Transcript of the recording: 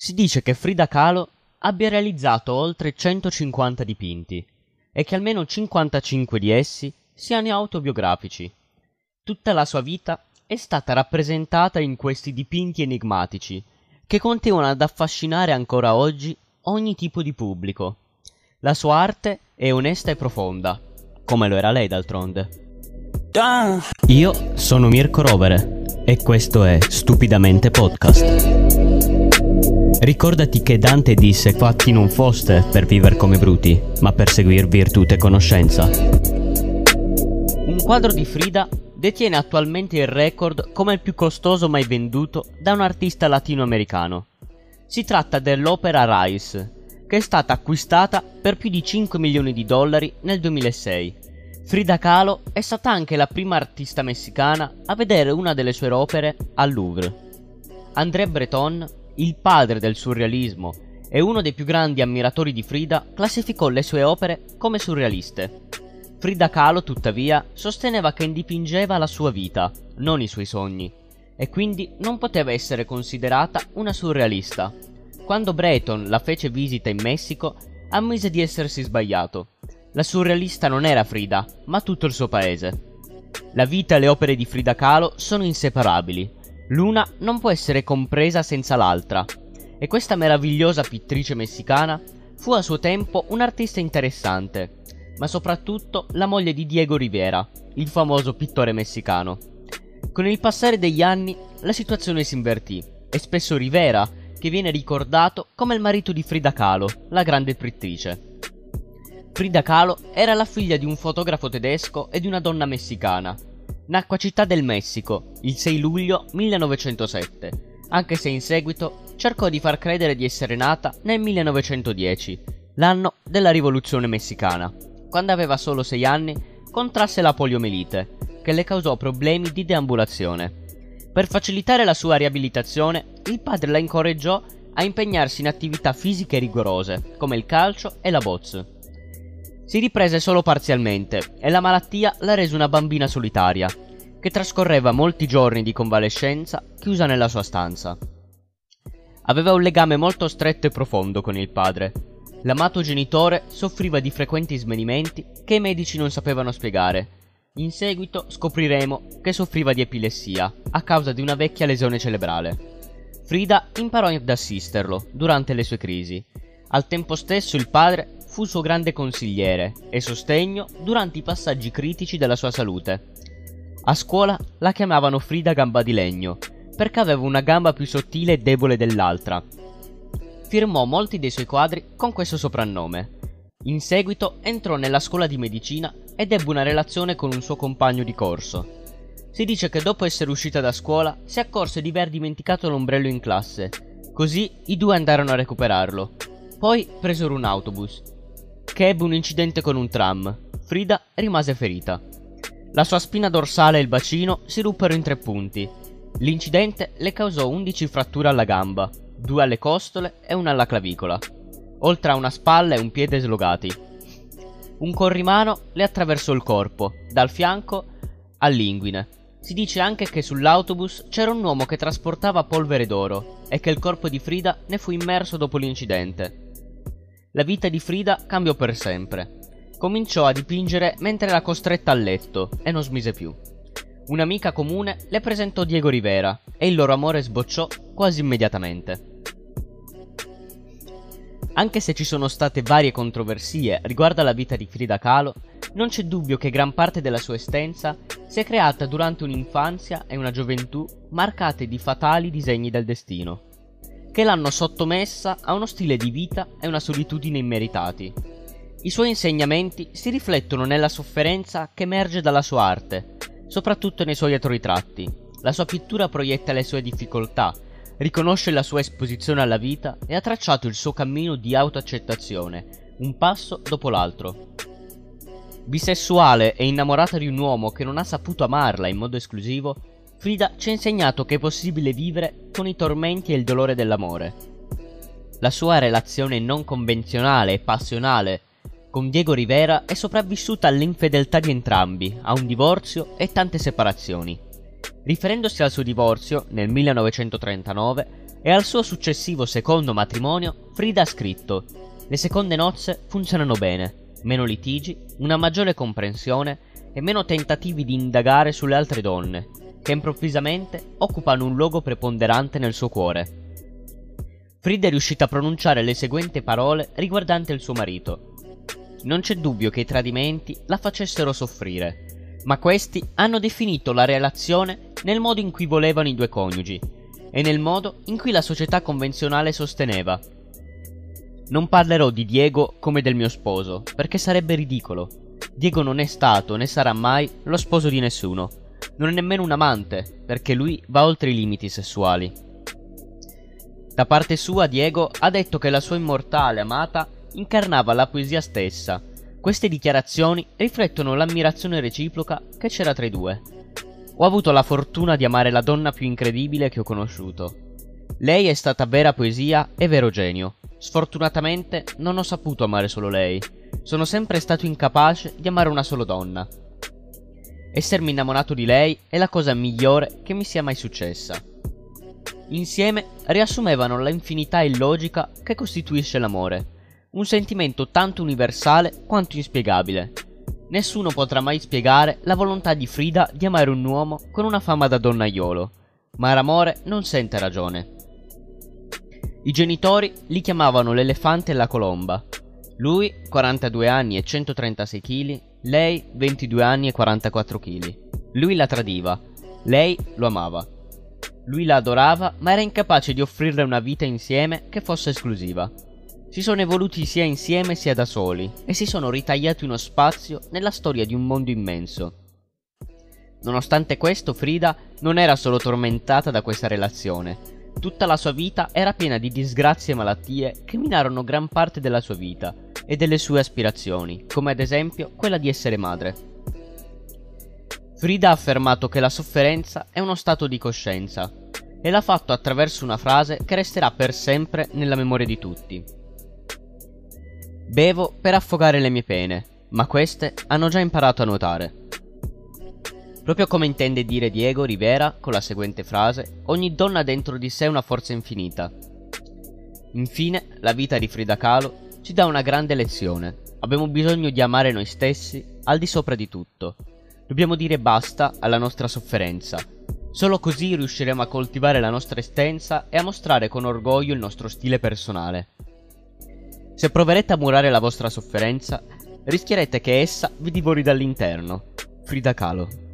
Si dice che Frida Kahlo abbia realizzato oltre 150 dipinti e che almeno 55 di essi siano autobiografici. Tutta la sua vita è stata rappresentata in questi dipinti enigmatici che continuano ad affascinare ancora oggi ogni tipo di pubblico. La sua arte è onesta e profonda, come lo era lei d'altronde. Io sono Mirko Rovere e questo è Stupidamente Podcast. Ricordati che Dante disse fatti non foste per vivere come bruti, ma per seguir virtù e conoscenza. Un quadro di Frida detiene attualmente il record come il più costoso mai venduto da un artista latinoamericano. Si tratta dell'opera Rice, che è stata acquistata per più di 5 milioni di dollari nel 2006 Frida Kahlo è stata anche la prima artista messicana a vedere una delle sue opere al Louvre. André Breton, il padre del surrealismo e uno dei più grandi ammiratori di Frida, classificò le sue opere come surrealiste. Frida Kahlo, tuttavia, sosteneva che dipingeva la sua vita, non i suoi sogni, e quindi non poteva essere considerata una surrealista. Quando Breton la fece visita in Messico, ammise di essersi sbagliato la surrealista non era Frida, ma tutto il suo paese. La vita e le opere di Frida Kahlo sono inseparabili. L'una non può essere compresa senza l'altra. E questa meravigliosa pittrice messicana fu a suo tempo un'artista interessante, ma soprattutto la moglie di Diego Rivera, il famoso pittore messicano. Con il passare degli anni la situazione si invertì e spesso Rivera, che viene ricordato come il marito di Frida Kahlo, la grande pittrice. Frida Kahlo era la figlia di un fotografo tedesco e di una donna messicana. Nacque a Città del Messico il 6 luglio 1907, anche se in seguito cercò di far credere di essere nata nel 1910, l'anno della rivoluzione messicana. Quando aveva solo 6 anni contrasse la poliomelite, che le causò problemi di deambulazione. Per facilitare la sua riabilitazione, il padre la incoraggiò a impegnarsi in attività fisiche rigorose, come il calcio e la boxe. Si riprese solo parzialmente e la malattia la rese una bambina solitaria, che trascorreva molti giorni di convalescenza chiusa nella sua stanza. Aveva un legame molto stretto e profondo con il padre. L'amato genitore soffriva di frequenti svenimenti che i medici non sapevano spiegare. In seguito scopriremo che soffriva di epilessia a causa di una vecchia lesione cerebrale. Frida imparò ad assisterlo durante le sue crisi. Al tempo stesso il padre fu suo grande consigliere e sostegno durante i passaggi critici della sua salute. A scuola la chiamavano Frida Gamba di Legno, perché aveva una gamba più sottile e debole dell'altra. Firmò molti dei suoi quadri con questo soprannome. In seguito entrò nella scuola di medicina ed ebbe una relazione con un suo compagno di corso. Si dice che dopo essere uscita da scuola si accorse di aver dimenticato l'ombrello in classe, così i due andarono a recuperarlo. Poi presero un autobus che ebbe un incidente con un tram. Frida rimase ferita. La sua spina dorsale e il bacino si ruppero in tre punti. L'incidente le causò 11 fratture alla gamba, due alle costole e una alla clavicola, oltre a una spalla e un piede slogati. Un corrimano le attraversò il corpo, dal fianco all'inguine. Si dice anche che sull'autobus c'era un uomo che trasportava polvere d'oro e che il corpo di Frida ne fu immerso dopo l'incidente. La vita di Frida cambiò per sempre. Cominciò a dipingere mentre era costretta a letto e non smise più. Un'amica comune le presentò Diego Rivera e il loro amore sbocciò quasi immediatamente. Anche se ci sono state varie controversie riguardo alla vita di Frida Kahlo, non c'è dubbio che gran parte della sua essenza si è creata durante un'infanzia e una gioventù marcate di fatali disegni del destino che l'hanno sottomessa a uno stile di vita e una solitudine immeritati. I suoi insegnamenti si riflettono nella sofferenza che emerge dalla sua arte, soprattutto nei suoi autoritratti. La sua pittura proietta le sue difficoltà, riconosce la sua esposizione alla vita e ha tracciato il suo cammino di autoaccettazione, un passo dopo l'altro. Bisessuale e innamorata di un uomo che non ha saputo amarla in modo esclusivo, Frida ci ha insegnato che è possibile vivere con i tormenti e il dolore dell'amore. La sua relazione non convenzionale e passionale con Diego Rivera è sopravvissuta all'infedeltà di entrambi, a un divorzio e tante separazioni. Riferendosi al suo divorzio nel 1939, e al suo successivo secondo matrimonio Frida ha scritto Le seconde nozze funzionano bene, meno litigi, una maggiore comprensione e meno tentativi di indagare sulle altre donne, che improvvisamente occupano un luogo preponderante nel suo cuore. Frida è riuscita a pronunciare le seguenti parole riguardanti il suo marito. Non c'è dubbio che i tradimenti la facessero soffrire, ma questi hanno definito la relazione nel modo in cui volevano i due coniugi e nel modo in cui la società convenzionale sosteneva. Non parlerò di Diego come del mio sposo, perché sarebbe ridicolo. Diego non è stato né sarà mai lo sposo di nessuno. Non è nemmeno un amante, perché lui va oltre i limiti sessuali. Da parte sua Diego ha detto che la sua immortale amata incarnava la poesia stessa. Queste dichiarazioni riflettono l'ammirazione reciproca che c'era tra i due. Ho avuto la fortuna di amare la donna più incredibile che ho conosciuto. Lei è stata vera poesia e vero genio. Sfortunatamente non ho saputo amare solo lei. Sono sempre stato incapace di amare una sola donna. Essermi innamorato di lei è la cosa migliore che mi sia mai successa. Insieme riassumevano la infinità illogica che costituisce l'amore un sentimento tanto universale quanto inspiegabile. Nessuno potrà mai spiegare la volontà di Frida di amare un uomo con una fama da donnaiolo, ma l'amore non sente ragione. I genitori li chiamavano l'elefante e la colomba. Lui 42 anni e 136 kg, lei 22 anni e 44 kg. Lui la tradiva, lei lo amava. Lui la adorava, ma era incapace di offrirle una vita insieme che fosse esclusiva. Si sono evoluti sia insieme sia da soli e si sono ritagliati uno spazio nella storia di un mondo immenso. Nonostante questo, Frida non era solo tormentata da questa relazione. Tutta la sua vita era piena di disgrazie e malattie che minarono gran parte della sua vita e delle sue aspirazioni, come ad esempio quella di essere madre. Frida ha affermato che la sofferenza è uno stato di coscienza e l'ha fatto attraverso una frase che resterà per sempre nella memoria di tutti. Bevo per affogare le mie pene, ma queste hanno già imparato a nuotare. Proprio come intende dire Diego Rivera con la seguente frase, ogni donna ha dentro di sé una forza infinita. Infine, la vita di Frida Kahlo ci dà una grande lezione. Abbiamo bisogno di amare noi stessi al di sopra di tutto. Dobbiamo dire basta alla nostra sofferenza. Solo così riusciremo a coltivare la nostra essenza e a mostrare con orgoglio il nostro stile personale. Se proverete a murare la vostra sofferenza, rischierete che essa vi divori dall'interno. Frida Kahlo